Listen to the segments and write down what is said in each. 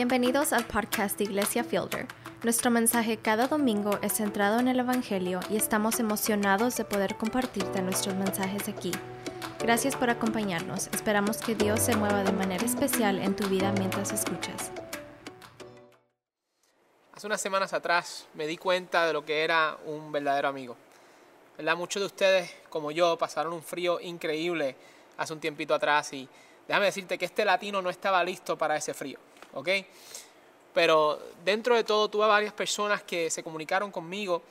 Bienvenidos al podcast de Iglesia Fielder. Nuestro mensaje cada domingo es centrado en el Evangelio y estamos emocionados de poder compartirte nuestros mensajes aquí. Gracias por acompañarnos. Esperamos que Dios se mueva de manera especial en tu vida mientras escuchas. Hace unas semanas atrás me di cuenta de lo que era un verdadero amigo. ¿Verdad? Muchos de ustedes, como yo, pasaron un frío increíble hace un tiempito atrás y déjame decirte que este latino no estaba listo para ese frío, ¿ok? Pero dentro de todo tuve varias personas que se comunicaron conmigo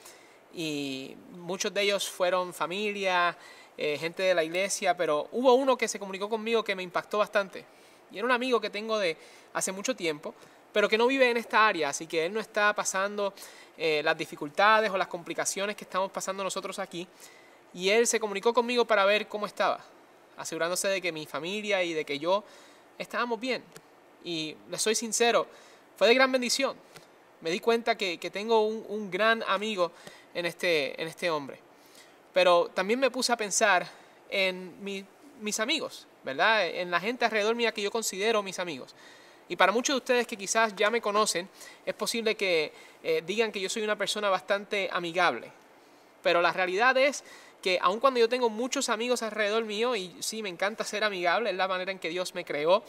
y muchos de ellos fueron familia, eh, gente de la iglesia, pero hubo uno que se comunicó conmigo que me impactó bastante. Y era un amigo que tengo de hace mucho tiempo, pero que no vive en esta área, así que él no está pasando eh, las dificultades o las complicaciones que estamos pasando nosotros aquí. Y él se comunicó conmigo para ver cómo estaba, asegurándose de que mi familia y de que yo estábamos bien. Y le soy sincero, fue de gran bendición. Me di cuenta que, tengo un, gran amigo en este, en este hombre. Pero también me puse a pensar en mis amigos, ¿verdad? En la gente alrededor mía que yo considero mis amigos. Y para muchos de ustedes que quizás ya me conocen, es posible que eh, digan que yo soy una persona bastante amigable. Pero la realidad es que aun cuando yo tengo muchos amigos alrededor mío, y sí, me encanta ser amigable, es la manera en que Dios me creó,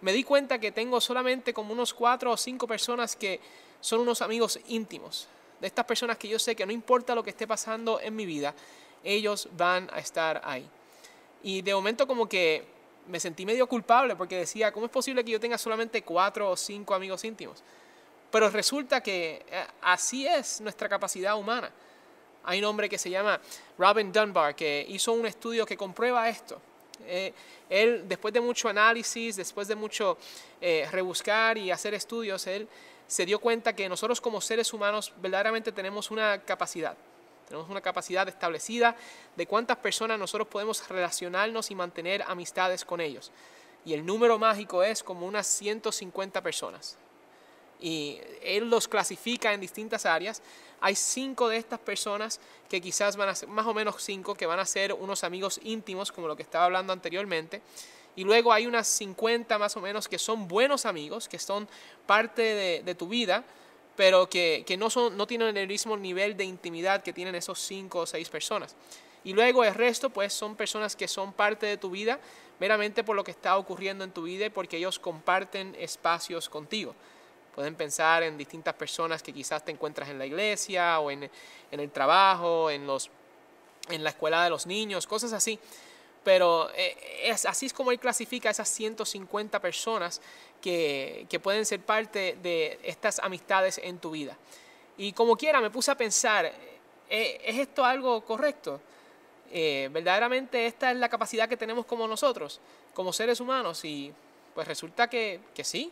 me di cuenta que tengo solamente como unos cuatro o cinco personas que son unos amigos íntimos. De estas personas que yo sé que no importa lo que esté pasando en mi vida, ellos van a estar ahí. Y de momento como que me sentí medio culpable porque decía, ¿cómo es posible que yo tenga solamente cuatro o cinco amigos íntimos? Pero resulta que eh, así es nuestra capacidad humana. Hay un hombre que se llama Robin Dunbar que hizo un estudio que comprueba esto. Eh, él, después de mucho análisis, después de mucho eh, rebuscar y hacer estudios, él se dio cuenta que nosotros como seres humanos verdaderamente tenemos una capacidad. Tenemos una capacidad establecida de cuántas personas nosotros podemos relacionarnos y mantener amistades con ellos. Y el número mágico es como unas 150 personas. Y él los clasifica en distintas áreas. Hay cinco de estas personas que quizás van a ser, más o menos cinco, que van a ser unos amigos íntimos, como lo que estaba hablando anteriormente. Y luego hay unas 50 más o menos que son buenos amigos, que son parte de, tu vida, pero que, no, son, no tienen el mismo nivel de intimidad que tienen esos cinco o seis personas. Y luego el resto, pues son personas que son parte de tu vida meramente por lo que está ocurriendo en tu vida y porque ellos comparten espacios contigo. Pueden pensar en distintas personas que quizás te encuentras en la iglesia o en, el trabajo, en, los, en la escuela de los niños, cosas así. Pero eh, es, así es como él clasifica a esas 150 personas que, pueden ser parte de estas amistades en tu vida. Y como quiera, me puse a pensar, eh, ¿es esto algo correcto? Eh, verdaderamente esta es la capacidad que tenemos como nosotros, como seres humanos, y pues resulta que, que sí,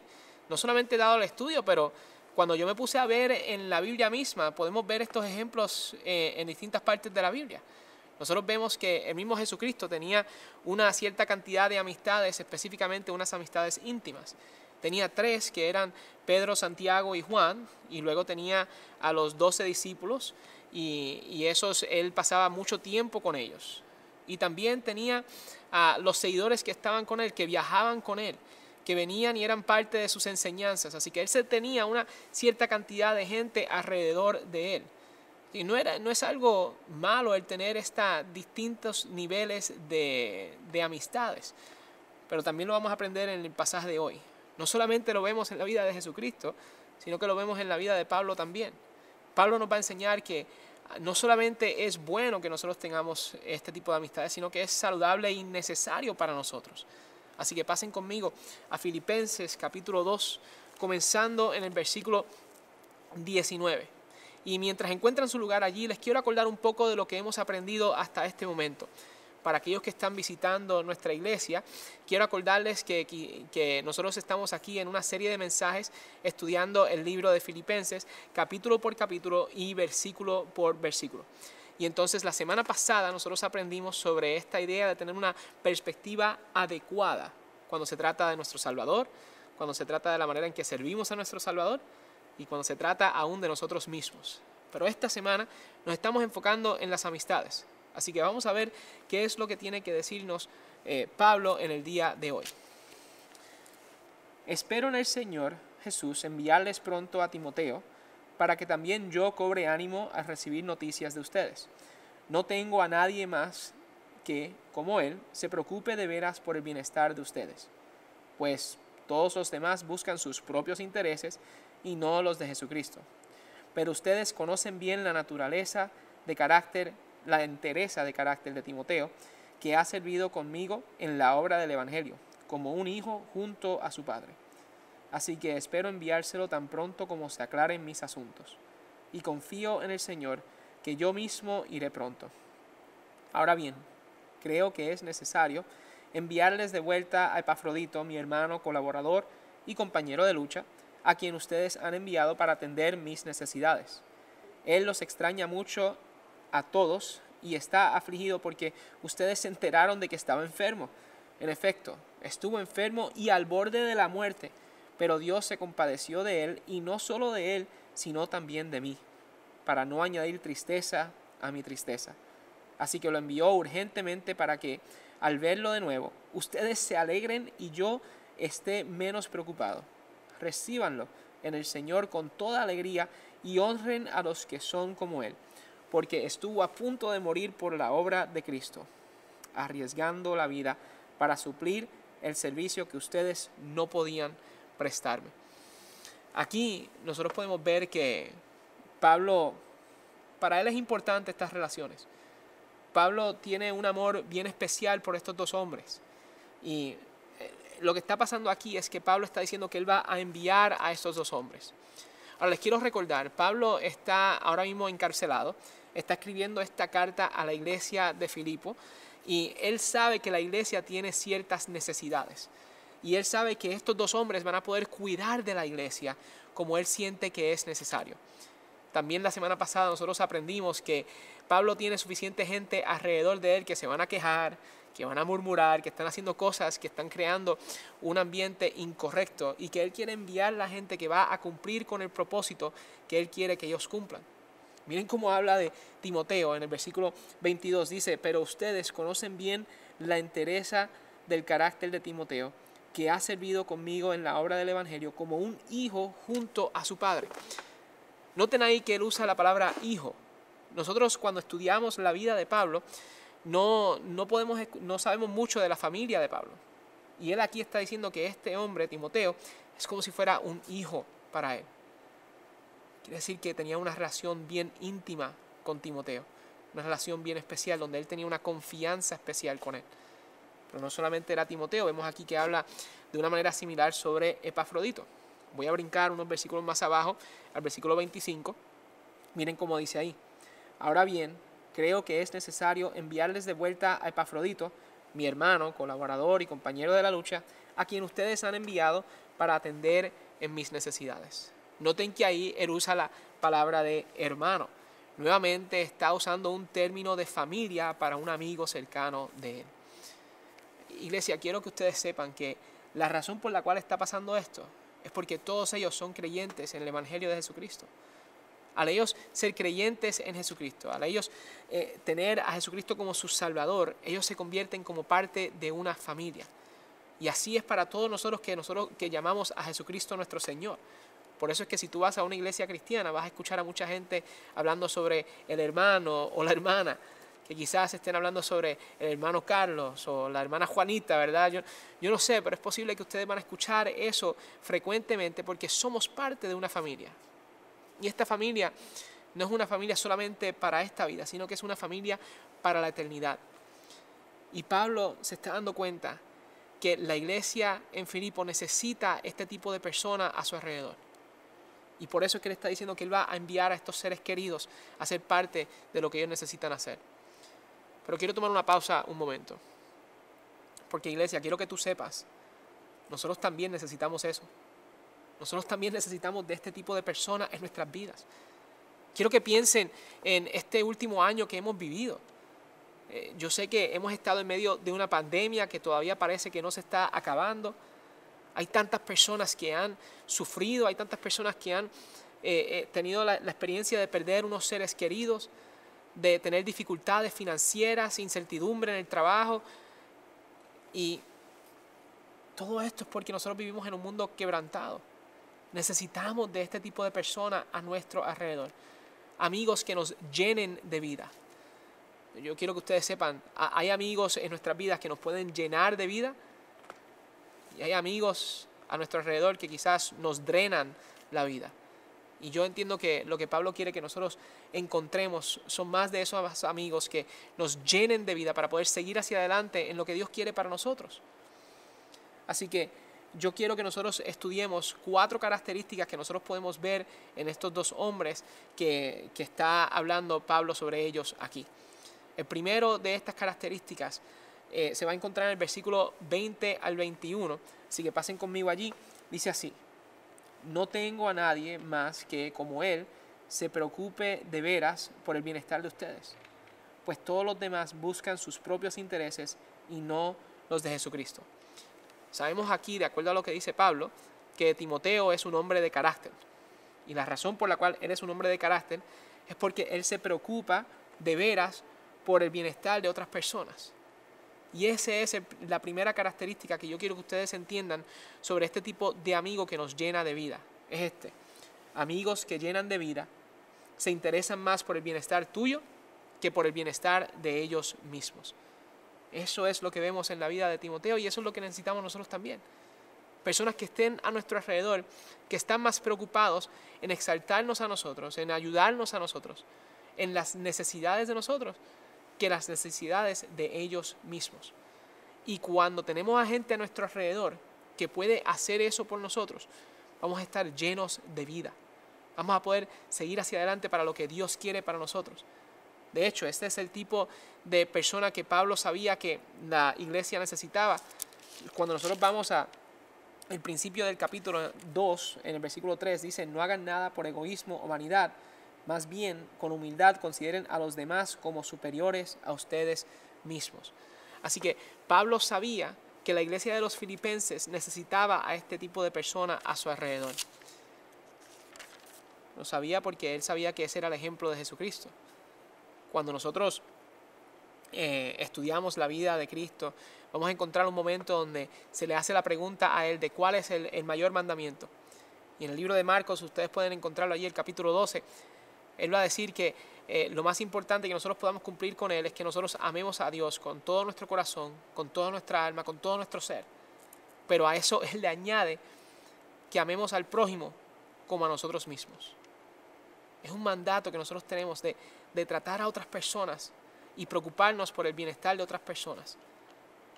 no solamente dado el estudio, pero cuando yo me puse a ver en la Biblia misma, podemos ver estos ejemplos en distintas partes de la Biblia. Nosotros vemos que el mismo Jesucristo tenía una cierta cantidad de amistades, específicamente unas amistades íntimas. Tenía tres que eran Pedro, Santiago y Juan, y luego tenía a los doce discípulos, y, esos él pasaba mucho tiempo con ellos. Y también tenía a los seguidores que estaban con él, que viajaban con él, que venían y eran parte de sus enseñanzas. Así que él se tenía una cierta cantidad de gente alrededor de él. Y no, era, no es algo malo el tener estos distintos niveles de, de amistades, pero también lo vamos a aprender en el pasaje de hoy. No solamente lo vemos en la vida de Jesucristo, sino que lo vemos en la vida de Pablo también. Pablo nos va a enseñar que no solamente es bueno que nosotros tengamos este tipo de amistades, sino que es saludable y necesario para nosotros. Así que pasen conmigo a Filipenses capítulo 2, comenzando en el versículo 19. Y mientras encuentran su lugar allí, les quiero acordar un poco de lo que hemos aprendido hasta este momento. Para aquellos que están visitando nuestra iglesia, quiero acordarles que, que, nosotros estamos aquí en una serie de mensajes estudiando el libro de Filipenses, capítulo por capítulo y versículo por versículo. Y entonces la semana pasada nosotros aprendimos sobre esta idea de tener una perspectiva adecuada cuando se trata de nuestro Salvador, cuando se trata de la manera en que servimos a nuestro Salvador y cuando se trata aún de nosotros mismos. Pero esta semana nos estamos enfocando en las amistades. Así que vamos a ver qué es lo que tiene que decirnos eh, Pablo en el día de hoy. Espero en el Señor Jesús enviarles pronto a Timoteo, para que también yo cobre ánimo al recibir noticias de ustedes. No tengo a nadie más que, como él, se preocupe de veras por el bienestar de ustedes, pues todos los demás buscan sus propios intereses y no los de Jesucristo. Pero ustedes conocen bien la naturaleza de carácter, la entereza de carácter de Timoteo, que ha servido conmigo en la obra del Evangelio, como un hijo junto a su padre. Así que espero enviárselo tan pronto como se aclaren mis asuntos. Y confío en el Señor que yo mismo iré pronto. Ahora bien, creo que es necesario enviarles de vuelta a Epafrodito, mi hermano, colaborador y compañero de lucha, a quien ustedes han enviado para atender mis necesidades. Él los extraña mucho a todos y está afligido porque ustedes se enteraron de que estaba enfermo. En efecto, estuvo enfermo y al borde de la muerte, pero Dios se compadeció de él y no solo de él, sino también de mí, para no añadir tristeza a mi tristeza. Así que lo envió urgentemente para que al verlo de nuevo, ustedes se alegren y yo esté menos preocupado. Recíbanlo en el Señor con toda alegría y honren a los que son como Él, porque estuvo a punto de morir por la obra de Cristo, arriesgando la vida para suplir el servicio que ustedes no podían prestarme. Aquí nosotros podemos ver que Pablo, para él es importante estas relaciones. Pablo tiene un amor bien especial por estos dos hombres. Y eh, lo que está pasando aquí es que Pablo está diciendo que él va a enviar a estos dos hombres. Ahora les quiero recordar, Pablo está ahora mismo encarcelado, está escribiendo esta carta a la iglesia de Filipo y él sabe que la iglesia tiene ciertas necesidades. Y él sabe que estos dos hombres van a poder cuidar de la iglesia como él siente que es necesario. También la semana pasada nosotros aprendimos que Pablo tiene suficiente gente alrededor de él que se van a quejar, que van a murmurar, que están haciendo cosas, que están creando un ambiente incorrecto y que él quiere enviar la gente que va a cumplir con el propósito que él quiere que ellos cumplan. Miren cómo habla de Timoteo en el versículo 22. Dice, pero ustedes conocen bien la entereza del carácter de Timoteo, que ha servido conmigo en la obra del Evangelio como un hijo junto a su padre. Noten ahí que él usa la palabra hijo. Nosotros cuando estudiamos la vida de Pablo, no, no, podemos, no sabemos mucho de la familia de Pablo. Y él aquí está diciendo que este hombre, Timoteo, es como si fuera un hijo para él. Quiere decir que tenía una relación bien íntima con Timoteo, una relación bien especial, donde él tenía una confianza especial con él. Pero no solamente era Timoteo, vemos aquí que habla de una manera similar sobre Epafrodito. Voy a brincar unos versículos más abajo, al versículo 25. Miren cómo dice ahí. Ahora bien, creo que es necesario enviarles de vuelta a Epafrodito, mi hermano, colaborador y compañero de la lucha, a quien ustedes han enviado para atender en mis necesidades. Noten que ahí él usa la palabra de hermano. Nuevamente está usando un término de familia para un amigo cercano de él. Iglesia, quiero que ustedes sepan que la razón por la cual está pasando esto es porque todos ellos son creyentes en el Evangelio de Jesucristo. Al ellos ser creyentes en Jesucristo, al ellos eh, tener a Jesucristo como su Salvador, ellos se convierten como parte de una familia. Y así es para todos nosotros que nosotros que llamamos a Jesucristo nuestro Señor. Por eso es que si tú vas a una iglesia cristiana vas a escuchar a mucha gente hablando sobre el hermano o la hermana, que quizás estén hablando sobre el hermano Carlos o la hermana Juanita, ¿verdad? Yo, no sé, pero es posible que ustedes van a escuchar eso frecuentemente porque somos parte de una familia. Y esta familia no es una familia solamente para esta vida, sino que es una familia para la eternidad. Y Pablo se está dando cuenta que la iglesia en Filipo necesita este tipo de personas a su alrededor. Y por eso es que él está diciendo que él va a enviar a estos seres queridos a ser parte de lo que ellos necesitan hacer. Pero quiero tomar una pausa un momento. Porque iglesia, quiero que tú sepas, nosotros también necesitamos eso. Nosotros también necesitamos de este tipo de personas en nuestras vidas. Quiero que piensen en este último año que hemos vivido. Eh, yo sé que hemos estado en medio de una pandemia que todavía parece que no se está acabando. Hay tantas personas que han sufrido, hay tantas personas que han eh, eh, tenido la experiencia de perder unos seres queridos de tener dificultades financieras, incertidumbre en el trabajo. Y todo esto es porque nosotros vivimos en un mundo quebrantado. Necesitamos de este tipo de personas a nuestro alrededor. Amigos que nos llenen de vida. Yo quiero que ustedes sepan, hay amigos en nuestras vidas que nos pueden llenar de vida y hay amigos a nuestro alrededor que quizás nos drenan la vida. Y yo entiendo que lo que Pablo quiere que nosotros encontremos son más de esos amigos que nos llenen de vida para poder seguir hacia adelante en lo que Dios quiere para nosotros. Así que yo quiero que nosotros estudiemos cuatro características que nosotros podemos ver en estos dos hombres que, está hablando Pablo sobre ellos aquí. El primero de estas características eh, se va a encontrar en el versículo 20 al 21, así que pasen conmigo allí. Dice así, no tengo a nadie más que como Él se preocupe de veras por el bienestar de ustedes, pues todos los demás buscan sus propios intereses y no los de Jesucristo. Sabemos aquí, de acuerdo a lo que dice Pablo, que Timoteo es un hombre de carácter. Y la razón por la cual él es un hombre de carácter es porque él se preocupa de veras por el bienestar de otras personas. Y esa es la primera característica que yo quiero que ustedes entiendan sobre este tipo de amigo que nos llena de vida. Es este. Amigos que llenan de vida se interesan más por el bienestar tuyo que por el bienestar de ellos mismos. Eso es lo que vemos en la vida de Timoteo y eso es lo que necesitamos nosotros también. Personas que estén a nuestro alrededor, que están más preocupados en exaltarnos a nosotros, en ayudarnos a nosotros, en las necesidades de nosotros, que las necesidades de ellos mismos. Y cuando tenemos a gente a nuestro alrededor que puede hacer eso por nosotros, vamos a estar llenos de vida. Vamos a poder seguir hacia adelante para lo que Dios quiere para nosotros. De hecho, este es el tipo de persona que Pablo sabía que la iglesia necesitaba. Cuando nosotros vamos a el principio del capítulo 2, en el versículo 3, dice, no hagan nada por egoísmo o vanidad, más bien, con humildad consideren a los demás como superiores a ustedes mismos. Así que Pablo sabía que la iglesia de los filipenses necesitaba a este tipo de persona a su alrededor. Lo sabía porque él sabía que ese era el ejemplo de Jesucristo. Cuando nosotros eh, estudiamos la vida de Cristo, vamos a encontrar un momento donde se le hace la pregunta a él de cuál es el, el mayor mandamiento. Y en el libro de Marcos, ustedes pueden encontrarlo allí, el capítulo 12, él va a decir que eh, lo más importante que nosotros podamos cumplir con Él es que nosotros amemos a Dios con todo nuestro corazón, con toda nuestra alma, con todo nuestro ser. Pero a eso Él le añade que amemos al prójimo como a nosotros mismos. Es un mandato que nosotros tenemos de, de tratar a otras personas y preocuparnos por el bienestar de otras personas.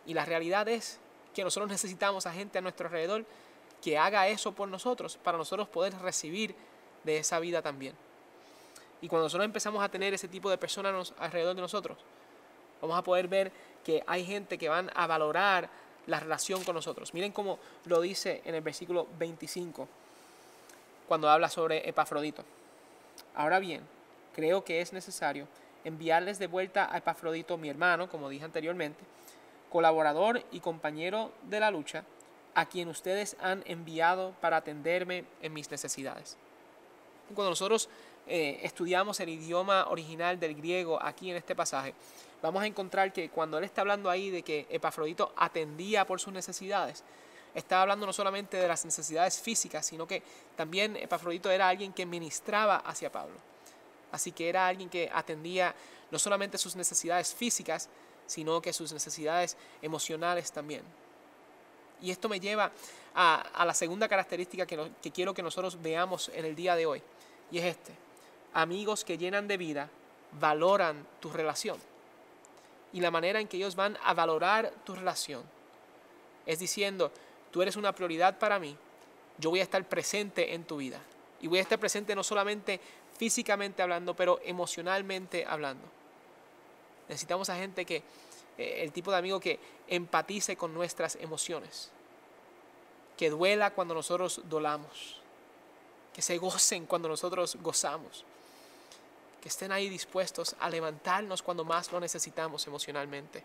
Y la realidad es que nosotros necesitamos a gente a nuestro alrededor que haga eso por nosotros, para nosotros poder recibir de esa vida también. Y cuando nosotros empezamos a tener ese tipo de personas alrededor de nosotros, vamos a poder ver que hay gente que van a valorar la relación con nosotros. Miren cómo lo dice en el versículo 25, cuando habla sobre Epafrodito. Ahora bien, creo que es necesario enviarles de vuelta a Epafrodito, mi hermano, como dije anteriormente, colaborador y compañero de la lucha, a quien ustedes han enviado para atenderme en mis necesidades. Cuando nosotros eh, estudiamos el idioma original del griego aquí en este pasaje, vamos a encontrar que cuando él está hablando ahí de que Epafrodito atendía por sus necesidades, está hablando no solamente de las necesidades físicas, sino que también Epafrodito era alguien que ministraba hacia Pablo. Así que era alguien que atendía no solamente sus necesidades físicas, sino que sus necesidades emocionales también. Y esto me lleva a, la segunda característica que quiero que nosotros veamos en el día de hoy, y es este amigos que llenan de vida valoran tu relación. Y la manera en que ellos van a valorar tu relación es diciendo, tú eres una prioridad para mí, yo voy a estar presente en tu vida. Y voy a estar presente no solamente físicamente hablando, pero emocionalmente hablando. Necesitamos a gente que, eh, el tipo de amigo que empatice con nuestras emociones, que duela cuando nosotros dolamos, que se gocen cuando nosotros gozamos que estén ahí dispuestos a levantarnos cuando más lo necesitamos emocionalmente.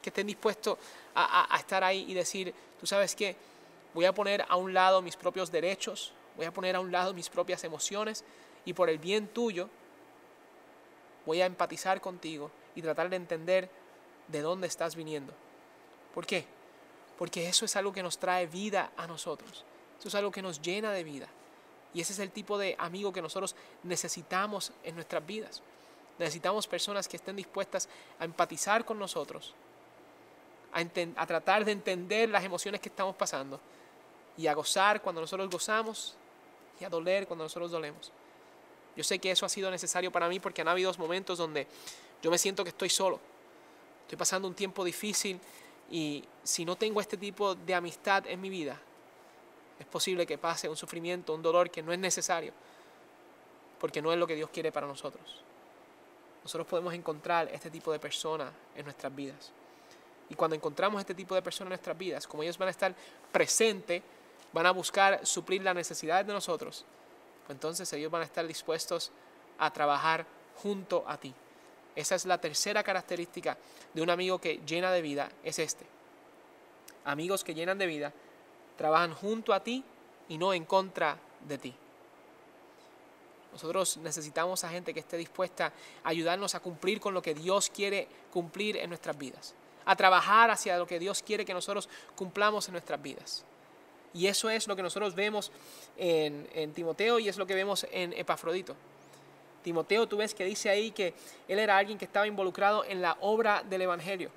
Que estén dispuestos a, estar ahí y decir, tú sabes qué, voy a poner a un lado mis propios derechos, voy a poner a un lado mis propias emociones y por el bien tuyo voy a empatizar contigo y tratar de entender de dónde estás viniendo. ¿Por qué? Porque eso es algo que nos trae vida a nosotros. Esto es algo que nos llena de vida. Y ese es el tipo de amigo que nosotros necesitamos en nuestras vidas. Necesitamos personas que estén dispuestas a empatizar con nosotros, a, tratar de entender las emociones que estamos pasando y a gozar cuando nosotros gozamos y a doler cuando nosotros dolemos. Yo sé que eso ha sido necesario para mí porque han habido momentos donde yo me siento que estoy solo. Estoy pasando un tiempo difícil y si no tengo este tipo de amistad en mi vida, es posible que pase un sufrimiento, un dolor que no es necesario, porque no es lo que Dios quiere para nosotros. Nosotros podemos encontrar este tipo de personas en nuestras vidas. Y cuando encontramos este tipo de personas en nuestras vidas, como ellos van a estar presentes, van a buscar suplir las necesidades de nosotros, pues entonces ellos van a estar dispuestos a trabajar junto a ti. Esa es la tercera característica de un amigo que llena de vida, es este. Amigos que llenan de vida trabajan junto a ti y no en contra de ti. Nosotros necesitamos a gente que esté dispuesta a ayudarnos a cumplir con lo que Dios quiere cumplir en nuestras vidas, a trabajar hacia lo que Dios quiere que nosotros cumplamos en nuestras vidas. Y eso es lo que nosotros vemos en, Timoteo y es lo que vemos en Epafrodito. Timoteo, tú ves que dice ahí que él era alguien que estaba involucrado en la obra del Evangelio.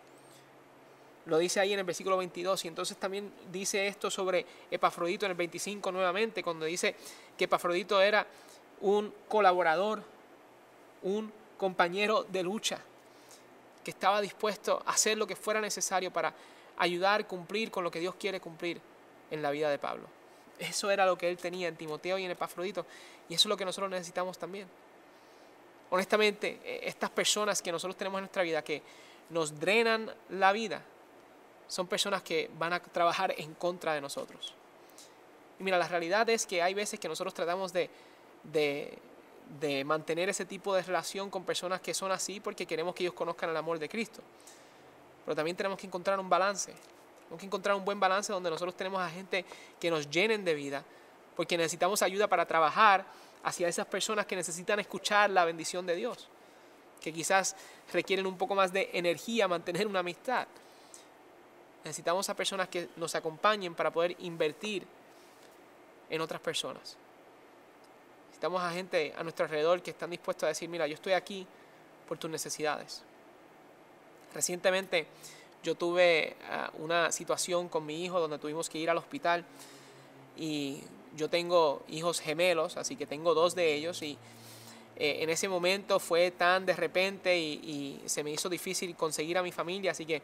Lo dice ahí en el versículo 22 y entonces también dice esto sobre Epafrodito en el 25 nuevamente, cuando dice que Epafrodito era un colaborador, un compañero de lucha, que estaba dispuesto a hacer lo que fuera necesario para ayudar, cumplir con lo que Dios quiere cumplir en la vida de Pablo. Eso era lo que él tenía en Timoteo y en Epafrodito, y eso es lo que nosotros necesitamos también. Honestamente, e, estas personas que nosotros tenemos en nuestra vida, que nos drenan la vida, son personas que van a trabajar en contra de nosotros. Y mira, la realidad es que hay veces que nosotros tratamos de, de, de, mantener ese tipo de relación con personas que son así porque queremos que ellos conozcan el amor de Cristo. Pero también tenemos que encontrar un balance. Tenemos que encontrar un buen balance donde nosotros tenemos a gente que nos llenen de vida, porque necesitamos ayuda para trabajar hacia esas personas que necesitan escuchar la bendición de Dios, que quizás requieren un poco más de energía mantener una amistad. Necesitamos a personas que nos acompañen para poder invertir en otras personas. Necesitamos a gente a nuestro alrededor que están dispuestos a decir, mira, yo estoy aquí por tus necesidades. Recientemente yo tuve ah, una situación con mi hijo donde tuvimos que ir al hospital y yo tengo hijos gemelos, así que tengo dos de ellos y eh, en ese momento fue tan de repente y, y, se me hizo difícil conseguir a mi familia, así que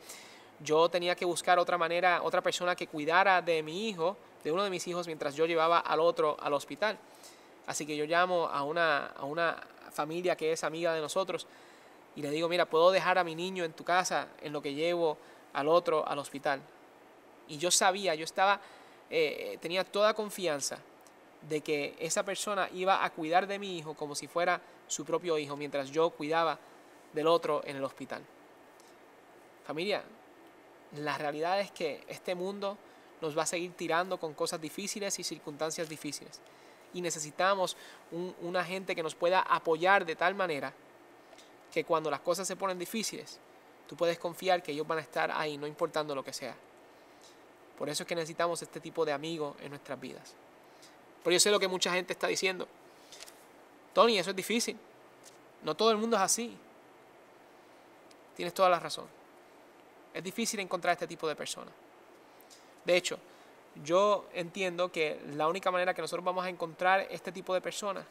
yo tenía que buscar otra manera, otra persona que cuidara de mi hijo, de uno de mis hijos, mientras yo llevaba al otro al hospital. Así que yo llamo a una, a una familia que es amiga de nosotros y le digo, mira, puedo dejar a mi niño en tu casa en lo que llevo al otro al hospital. Y yo sabía, yo estaba, eh, tenía toda confianza de que esa persona iba a cuidar de mi hijo como si fuera su propio hijo, mientras yo cuidaba del otro en el hospital. Familia, la realidad es que este mundo nos va a seguir tirando con cosas difíciles y circunstancias difíciles. Y necesitamos una gente que nos pueda apoyar de tal manera que cuando las cosas se ponen difíciles, tú puedes confiar que ellos van a estar ahí, no importando lo que sea. Por eso es que necesitamos este tipo de amigos en nuestras vidas. Pero yo sé lo que mucha gente está diciendo. Tony, eso es difícil. No todo el mundo es así. Tienes toda la razón. Es difícil encontrar este tipo de personas. De hecho, yo entiendo que la única manera que nosotros vamos a encontrar este tipo de personas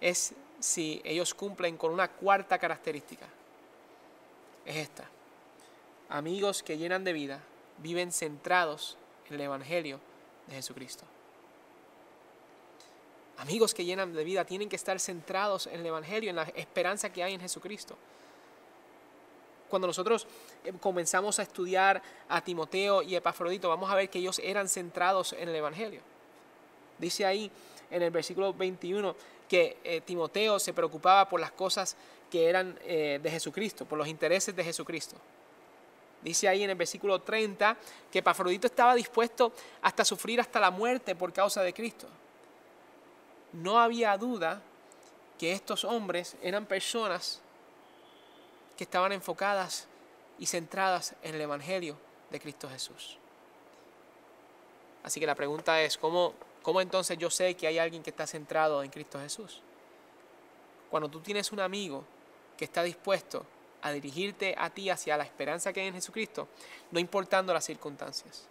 es si ellos cumplen con una cuarta característica. Es esta. Amigos que llenan de vida, viven centrados en el Evangelio de Jesucristo. Amigos que llenan de vida tienen que estar centrados en el Evangelio, en la esperanza que hay en Jesucristo. Cuando nosotros eh, comenzamos a estudiar a Timoteo y Epafrodito, vamos a ver que ellos eran centrados en el Evangelio. Dice ahí en el versículo 21 que eh, Timoteo se preocupaba por las cosas que eran eh, de Jesucristo, por los intereses de Jesucristo. Dice ahí en el versículo 30 que Epafrodito estaba dispuesto hasta sufrir hasta la muerte por causa de Cristo. No había duda que estos hombres eran personas que estaban enfocadas y centradas en el Evangelio de Cristo Jesús. Así que la pregunta es, ¿cómo, ¿cómo entonces yo sé que hay alguien que está centrado en Cristo Jesús? Cuando tú tienes un amigo que está dispuesto a dirigirte a ti hacia la esperanza que hay en Jesucristo, no importando las circunstancias.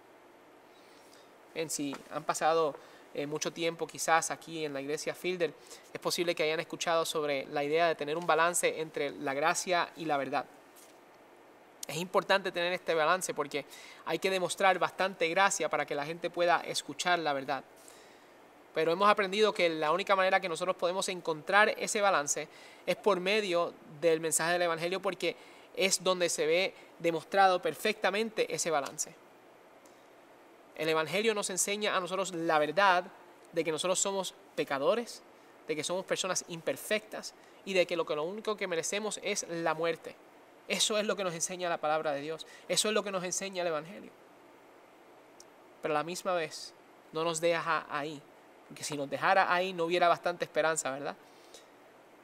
En si han pasado eh, mucho tiempo quizás aquí en la iglesia Fielder, es posible que hayan escuchado sobre la idea de tener un balance entre la gracia y la verdad. Es importante tener este balance porque hay que demostrar bastante gracia para que la gente pueda escuchar la verdad. Pero hemos aprendido que la única manera que nosotros podemos encontrar ese balance es por medio del mensaje del Evangelio porque es donde se ve demostrado perfectamente ese balance. El Evangelio nos enseña a nosotros la verdad de que nosotros somos pecadores, de que somos personas imperfectas y de que lo, que lo único que merecemos es la muerte. Eso es lo que nos enseña la palabra de Dios. Eso es lo que nos enseña el Evangelio. Pero a la misma vez no nos deja ahí. Porque si nos dejara ahí no hubiera bastante esperanza, ¿verdad?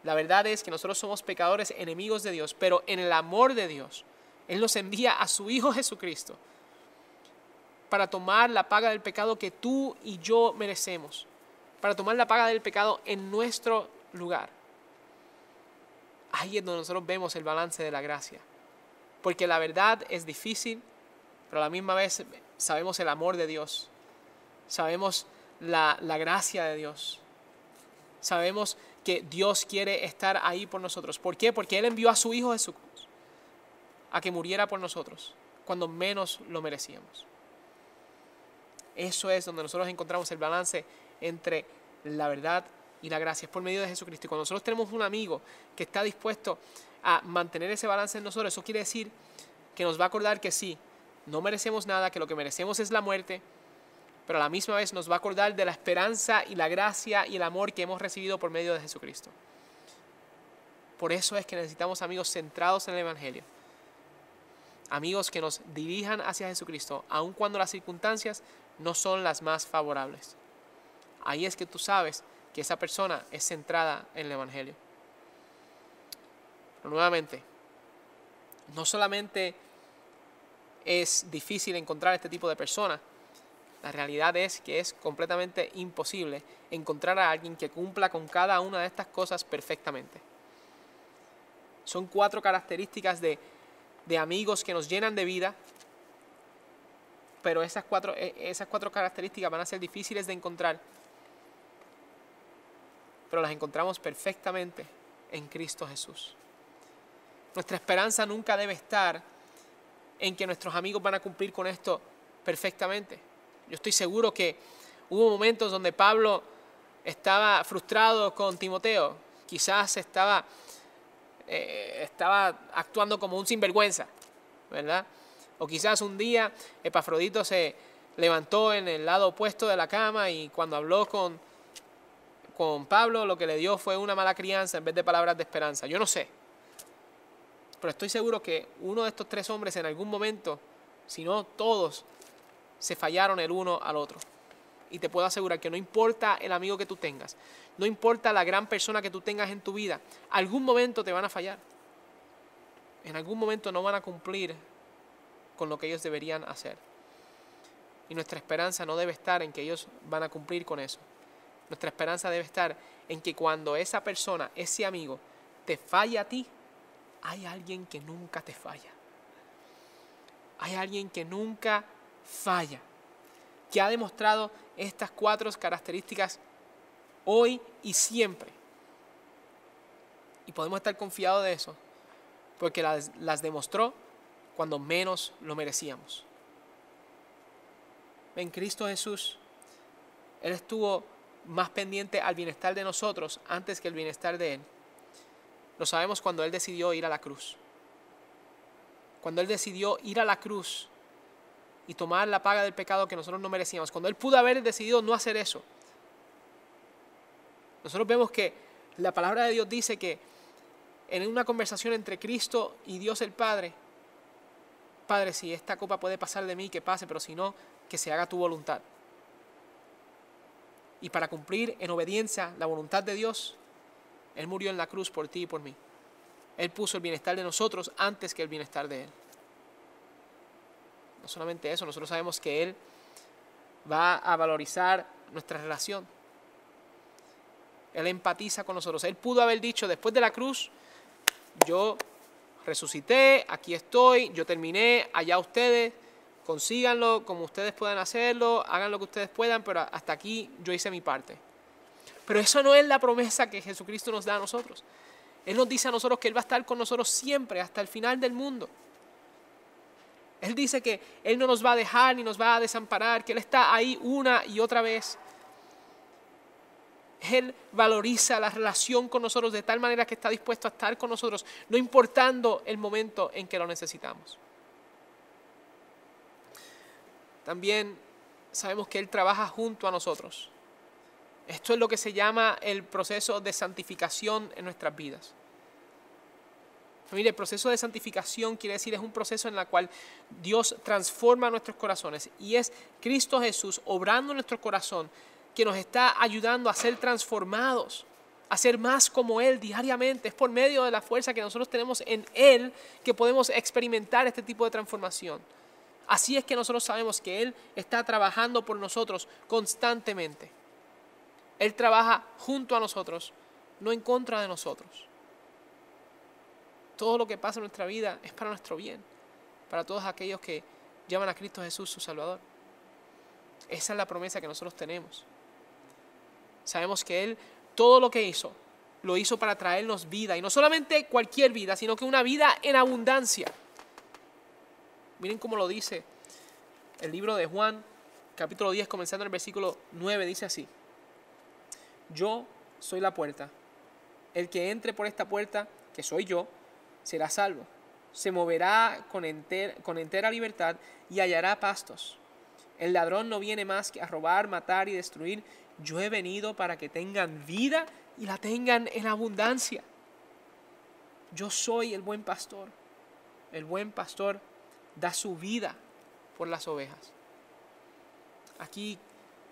La verdad es que nosotros somos pecadores enemigos de Dios, pero en el amor de Dios, Él nos envía a su Hijo Jesucristo para tomar la paga del pecado que tú y yo merecemos, para tomar la paga del pecado en nuestro lugar. Ahí es donde nosotros vemos el balance de la gracia, porque la verdad es difícil, pero a la misma vez sabemos el amor de Dios, sabemos la, la gracia de Dios, sabemos que Dios quiere estar ahí por nosotros. ¿Por qué? Porque Él envió a su Hijo Jesús a que muriera por nosotros cuando menos lo merecíamos. Eso es donde nosotros encontramos el balance entre la verdad y la gracia. Es por medio de Jesucristo. Y cuando nosotros tenemos un amigo que está dispuesto a mantener ese balance en nosotros, eso quiere decir que nos va a acordar que sí, no merecemos nada, que lo que merecemos es la muerte, pero a la misma vez nos va a acordar de la esperanza y la gracia y el amor que hemos recibido por medio de Jesucristo. Por eso es que necesitamos amigos centrados en el Evangelio. Amigos que nos dirijan hacia Jesucristo, aun cuando las circunstancias no son las más favorables. Ahí es que tú sabes que esa persona es centrada en el Evangelio. Nuevamente, no solamente es difícil encontrar este tipo de persona, la realidad es que es completamente imposible encontrar a alguien que cumpla con cada una de estas cosas perfectamente. Son cuatro características de, de amigos que nos llenan de vida, pero esas cuatro, e, esas cuatro características van a ser difíciles de encontrar, pero las encontramos perfectamente en Cristo Jesús. Nuestra esperanza nunca debe estar en que nuestros amigos van a cumplir con esto perfectamente. Yo estoy seguro que hubo momentos donde Pablo estaba frustrado con Timoteo, quizás estaba, eh, estaba actuando como un sinvergüenza, ¿verdad? O quizás un día Epafrodito se levantó en el lado opuesto de la cama y cuando habló con, con Pablo lo que le dio fue una mala crianza en vez de palabras de esperanza. Yo no sé. Pero estoy seguro que uno de estos tres hombres en algún momento, si no todos, se fallaron el uno al otro. Y te puedo asegurar que no importa el amigo que tú tengas, no importa la gran persona que tú tengas en tu vida, algún momento te van a fallar. En algún momento no van a cumplir con lo que ellos deberían hacer. Y nuestra esperanza no debe estar en que ellos van a cumplir con eso. Nuestra esperanza debe estar en que cuando esa persona, ese amigo, te falla a ti, hay alguien que nunca te falla. Hay alguien que nunca falla, que ha demostrado estas cuatro características hoy y siempre. Y podemos estar confiados de eso, porque las, las demostró cuando menos lo merecíamos. En Cristo Jesús, Él estuvo más pendiente al bienestar de nosotros antes que el bienestar de Él. Lo sabemos cuando Él decidió ir a la cruz. Cuando Él decidió ir a la cruz y tomar la paga del pecado que nosotros no merecíamos. Cuando Él pudo haber decidido no hacer eso. Nosotros vemos que la palabra de Dios dice que en una conversación entre Cristo y Dios el Padre, Padre, si esta copa puede pasar de mí, que pase, pero si no, que se haga tu voluntad. Y para cumplir en obediencia la voluntad de Dios, Él murió en la cruz por ti y por mí. Él puso el bienestar de nosotros antes que el bienestar de Él. No solamente eso, nosotros sabemos que Él va a valorizar nuestra relación. Él empatiza con nosotros. Él pudo haber dicho después de la cruz, yo resucité, aquí estoy, yo terminé, allá ustedes, consíganlo como ustedes puedan hacerlo, hagan lo que ustedes puedan, pero hasta aquí yo hice mi parte. Pero eso no es la promesa que Jesucristo nos da a nosotros. Él nos dice a nosotros que Él va a estar con nosotros siempre, hasta el final del mundo. Él dice que Él no nos va a dejar ni nos va a desamparar, que Él está ahí una y otra vez. Él valoriza la relación con nosotros de tal manera que está dispuesto a estar con nosotros, no importando el momento en que lo necesitamos. También sabemos que Él trabaja junto a nosotros. Esto es lo que se llama el proceso de santificación en nuestras vidas. El proceso de santificación quiere decir es un proceso en el cual Dios transforma nuestros corazones y es Cristo Jesús obrando en nuestro corazón que nos está ayudando a ser transformados, a ser más como Él diariamente. Es por medio de la fuerza que nosotros tenemos en Él que podemos experimentar este tipo de transformación. Así es que nosotros sabemos que Él está trabajando por nosotros constantemente. Él trabaja junto a nosotros, no en contra de nosotros. Todo lo que pasa en nuestra vida es para nuestro bien, para todos aquellos que llaman a Cristo Jesús su Salvador. Esa es la promesa que nosotros tenemos. Sabemos que Él, todo lo que hizo, lo hizo para traernos vida, y no solamente cualquier vida, sino que una vida en abundancia. Miren cómo lo dice el libro de Juan, capítulo 10, comenzando en el versículo 9, dice así yo soy la puerta. El que entre por esta puerta, que soy yo, será salvo. Se moverá con, con entera libertad y hallará pastos. El ladrón no viene más que a robar, matar y destruir. Yo he venido para que tengan vida y la tengan en abundancia. Yo soy el buen pastor. El buen pastor da su vida por las ovejas. Aquí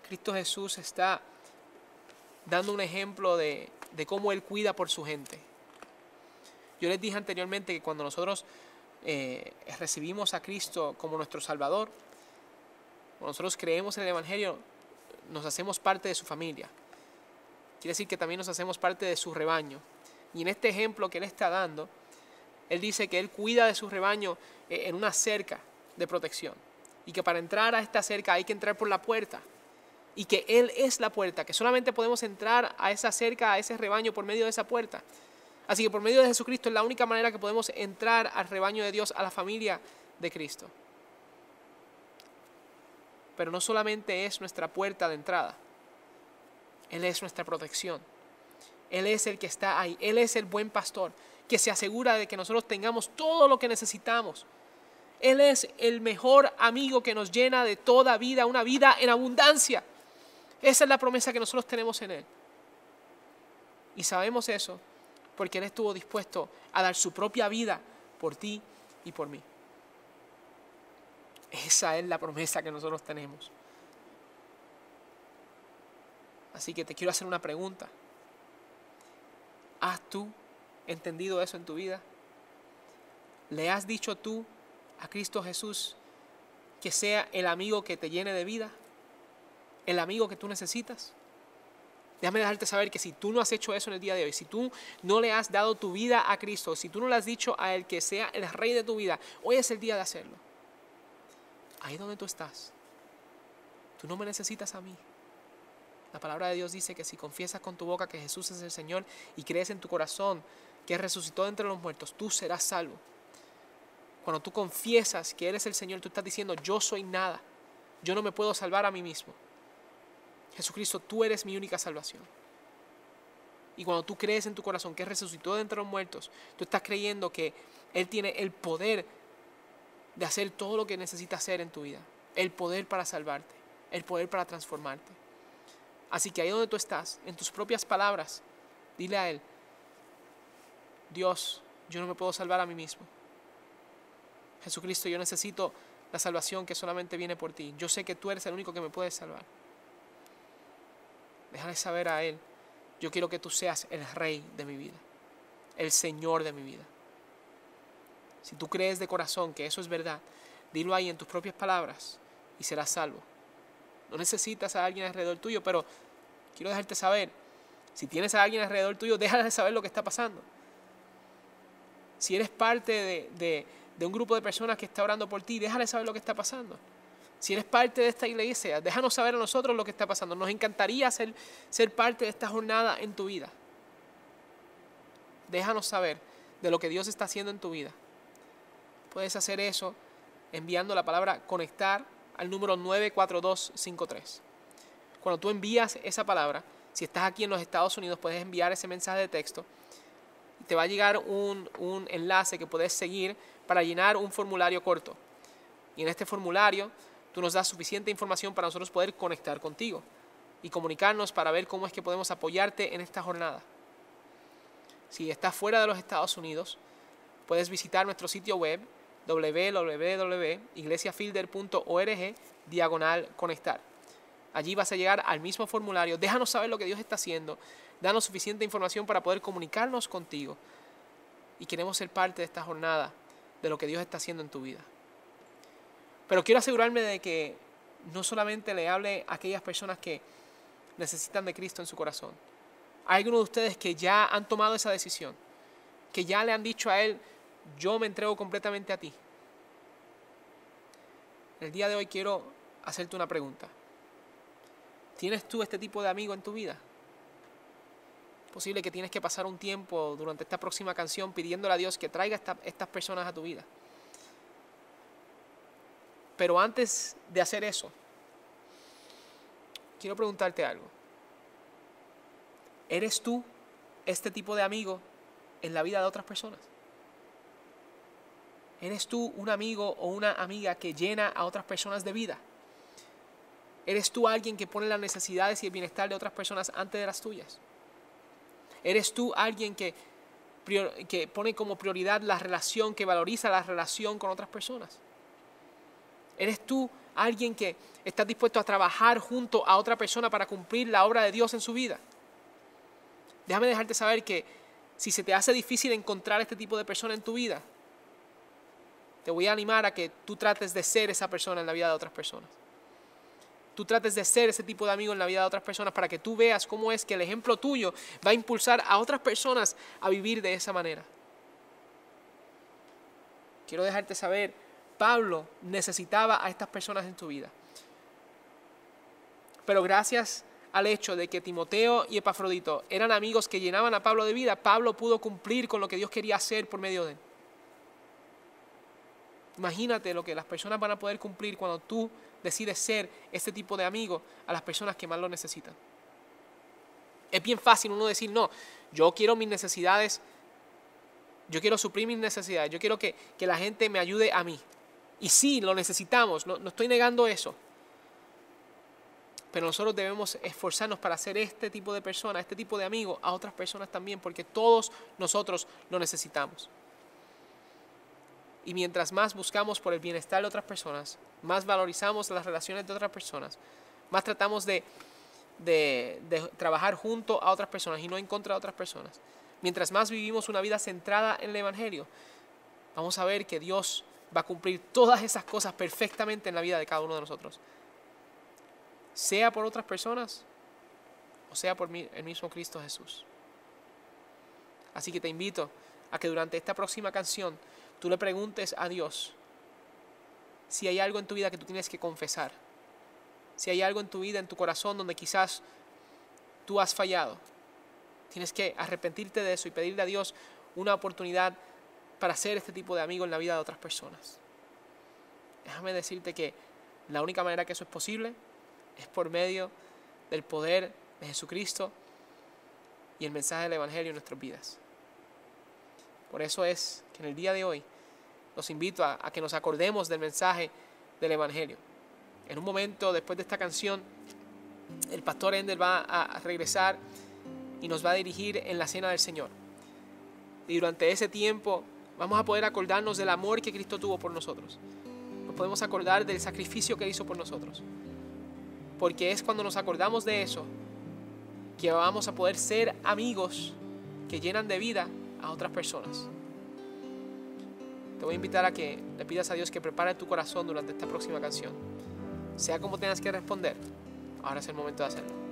Cristo Jesús está dando un ejemplo de, cómo Él cuida por su gente. Yo les dije anteriormente que cuando nosotros eh, recibimos a Cristo como nuestro Salvador, cuando nosotros creemos en el Evangelio, nos hacemos parte de su familia. Quiere decir que también nos hacemos parte de su rebaño. Y en este ejemplo que Él está dando, Él dice que Él cuida de su rebaño eh, en una cerca de protección. Y que para entrar a esta cerca hay que entrar por la puerta y que Él es la puerta, que solamente podemos entrar a esa cerca, a ese rebaño por medio de esa puerta. Así que por medio de Jesucristo es la única manera que podemos entrar al rebaño de Dios, a la familia de Cristo. Pero no solamente es nuestra puerta de entrada, Él es nuestra protección. Él es el que está ahí, Él es el buen pastor, que se asegura de que nosotros tengamos todo lo que necesitamos. Él es el mejor amigo que nos llena de toda vida, una vida en abundancia. Esa es la promesa que nosotros tenemos en Él. Y sabemos eso porque Él estuvo dispuesto a dar su propia vida por ti y por mí. Esa es la promesa que nosotros tenemos. Así que te quiero hacer una pregunta. ¿Has tú entendido eso en tu vida? ¿Le has dicho tú a Cristo Jesús que sea el amigo que te llene de vida? el amigo que tú necesitas. Déjame dejarte saber que si tú no has hecho eso en el día de hoy, si tú no le has dado tu vida a Cristo, si tú no le has dicho a Él que sea el rey de tu vida, hoy es el día de hacerlo. Ahí donde tú estás, tú no me necesitas a mí. La palabra de Dios dice que si confiesas con tu boca que Jesús es el Señor y crees en tu corazón que resucitó entre los muertos, tú serás salvo. Cuando tú confiesas que Él es el Señor, tú estás diciendo, yo soy nada, yo no me puedo salvar a mí mismo. Jesucristo, tú eres mi única salvación. Y cuando tú crees en tu corazón que resucitó de entre los muertos, tú estás creyendo que Él tiene el poder de hacer todo lo que necesita hacer en tu vida. El poder para salvarte, el poder para transformarte. Así que ahí donde tú estás, en tus propias palabras, dile a Él, Dios, yo no me puedo salvar a mí mismo. Jesucristo, yo necesito la salvación que solamente viene por ti. Yo sé que tú eres el único que me puede salvar. Déjale saber a Él, yo quiero que tú seas el rey de mi vida, el Señor de mi vida. Si tú crees de corazón que eso es verdad, dilo ahí en tus propias palabras y serás salvo. No necesitas a alguien alrededor tuyo, pero quiero dejarte saber, si tienes a alguien alrededor tuyo, déjale saber lo que está pasando. Si eres parte de, de un grupo de personas que está orando por ti, déjale saber lo que está pasando. Si eres parte de esta iglesia, déjanos saber a nosotros lo que está pasando. Nos encantaría ser, ser parte de esta jornada en tu vida. Déjanos saber de lo que Dios está haciendo en tu vida. Puedes hacer eso enviando la palabra conectar al número 94253. Cuando tú envías esa palabra, si estás aquí en los Estados Unidos, puedes enviar ese mensaje de texto. Te va a llegar un, un enlace que puedes seguir para llenar un formulario corto. Y en este formulario tú nos das suficiente información para nosotros poder conectar contigo y comunicarnos para ver cómo es que podemos apoyarte en esta jornada. Si estás fuera de los Estados Unidos, puedes visitar nuestro sitio web www.iglesiafielder.org diagonal conectar. Allí vas a llegar al mismo formulario. Déjanos saber lo que Dios está haciendo. Danos suficiente información para poder comunicarnos contigo. Y queremos ser parte de esta jornada de lo que Dios está haciendo en tu vida. Pero quiero asegurarme de que no solamente le hable a aquellas personas que necesitan de Cristo en su corazón. Hay algunos de ustedes que ya han tomado esa decisión, que ya le han dicho a Él, yo me entrego completamente a ti. El día de hoy quiero hacerte una pregunta. ¿Tienes tú este tipo de amigo en tu vida? Posible que tienes que pasar un tiempo durante esta próxima canción pidiéndole a Dios que traiga estas personas a tu vida. Pero antes de hacer eso, quiero preguntarte algo. ¿Eres tú este tipo de amigo en la vida de otras personas? ¿Eres tú un amigo o una amiga que llena a otras personas de vida? ¿Eres tú alguien que pone las necesidades y el bienestar de otras personas antes de las tuyas? ¿Eres tú alguien que, que pone como prioridad la relación, que valoriza la relación con otras personas? ¿Eres tú alguien que está dispuesto a trabajar junto a otra persona para cumplir la obra de Dios en su vida? Déjame dejarte saber que si se te hace difícil encontrar este tipo de persona en tu vida, te voy a animar a que tú trates de ser esa persona en la vida de otras personas. Tú trates de ser ese tipo de amigo en la vida de otras personas para que tú veas cómo es que el ejemplo tuyo va a impulsar a otras personas a vivir de esa manera. Quiero dejarte saber Pablo necesitaba a estas personas en su vida. Pero gracias al hecho de que Timoteo y Epafrodito eran amigos que llenaban a Pablo de vida, Pablo pudo cumplir con lo que Dios quería hacer por medio de él. Imagínate lo que las personas van a poder cumplir cuando tú decides ser este tipo de amigo a las personas que más lo necesitan. Es bien fácil uno decir, no, yo quiero mis necesidades, yo quiero suplir mis necesidades, yo quiero que, que la gente me ayude a mí. Y sí, lo necesitamos, no, estoy negando eso. Pero nosotros debemos esforzarnos para ser este tipo de persona, este tipo de amigo a otras personas también, porque todos nosotros lo necesitamos. Y mientras más buscamos por el bienestar de otras personas, más valorizamos las relaciones de otras personas, más tratamos de, trabajar junto a otras personas y no en contra de otras personas. Mientras más vivimos una vida centrada en el Evangelio, vamos a ver que Dios va a cumplir todas esas cosas perfectamente en la vida de cada uno de nosotros. Sea por otras personas o sea por el mismo Cristo Jesús. Así que te invito a que durante esta próxima canción tú le preguntes a Dios si hay algo en tu vida que tú tienes que confesar. Si hay algo en tu vida, en tu corazón, donde quizás tú has fallado. Tienes que arrepentirte de eso y pedirle a Dios una oportunidad para ser este tipo de amigo en la vida de otras personas. Déjame decirte que la única manera que eso es posible es por medio del poder de Jesucristo y el mensaje del Evangelio en nuestras vidas. Por eso es que en el día de hoy los invito a, que nos acordemos del mensaje del Evangelio. En un momento después de esta canción, el pastor Ender va a regresar y nos va a dirigir en la cena del Señor. Y durante ese tiempo Vamos a poder acordarnos del amor que Cristo tuvo por nosotros. Nos podemos acordar del sacrificio que hizo por nosotros. Porque es cuando nos acordamos de eso que vamos a poder ser amigos que llenan de vida a otras personas. Te voy a invitar a que le pidas a Dios que prepare tu corazón durante esta próxima canción. sea como tengas que responder, ahora es el momento de hacerlo.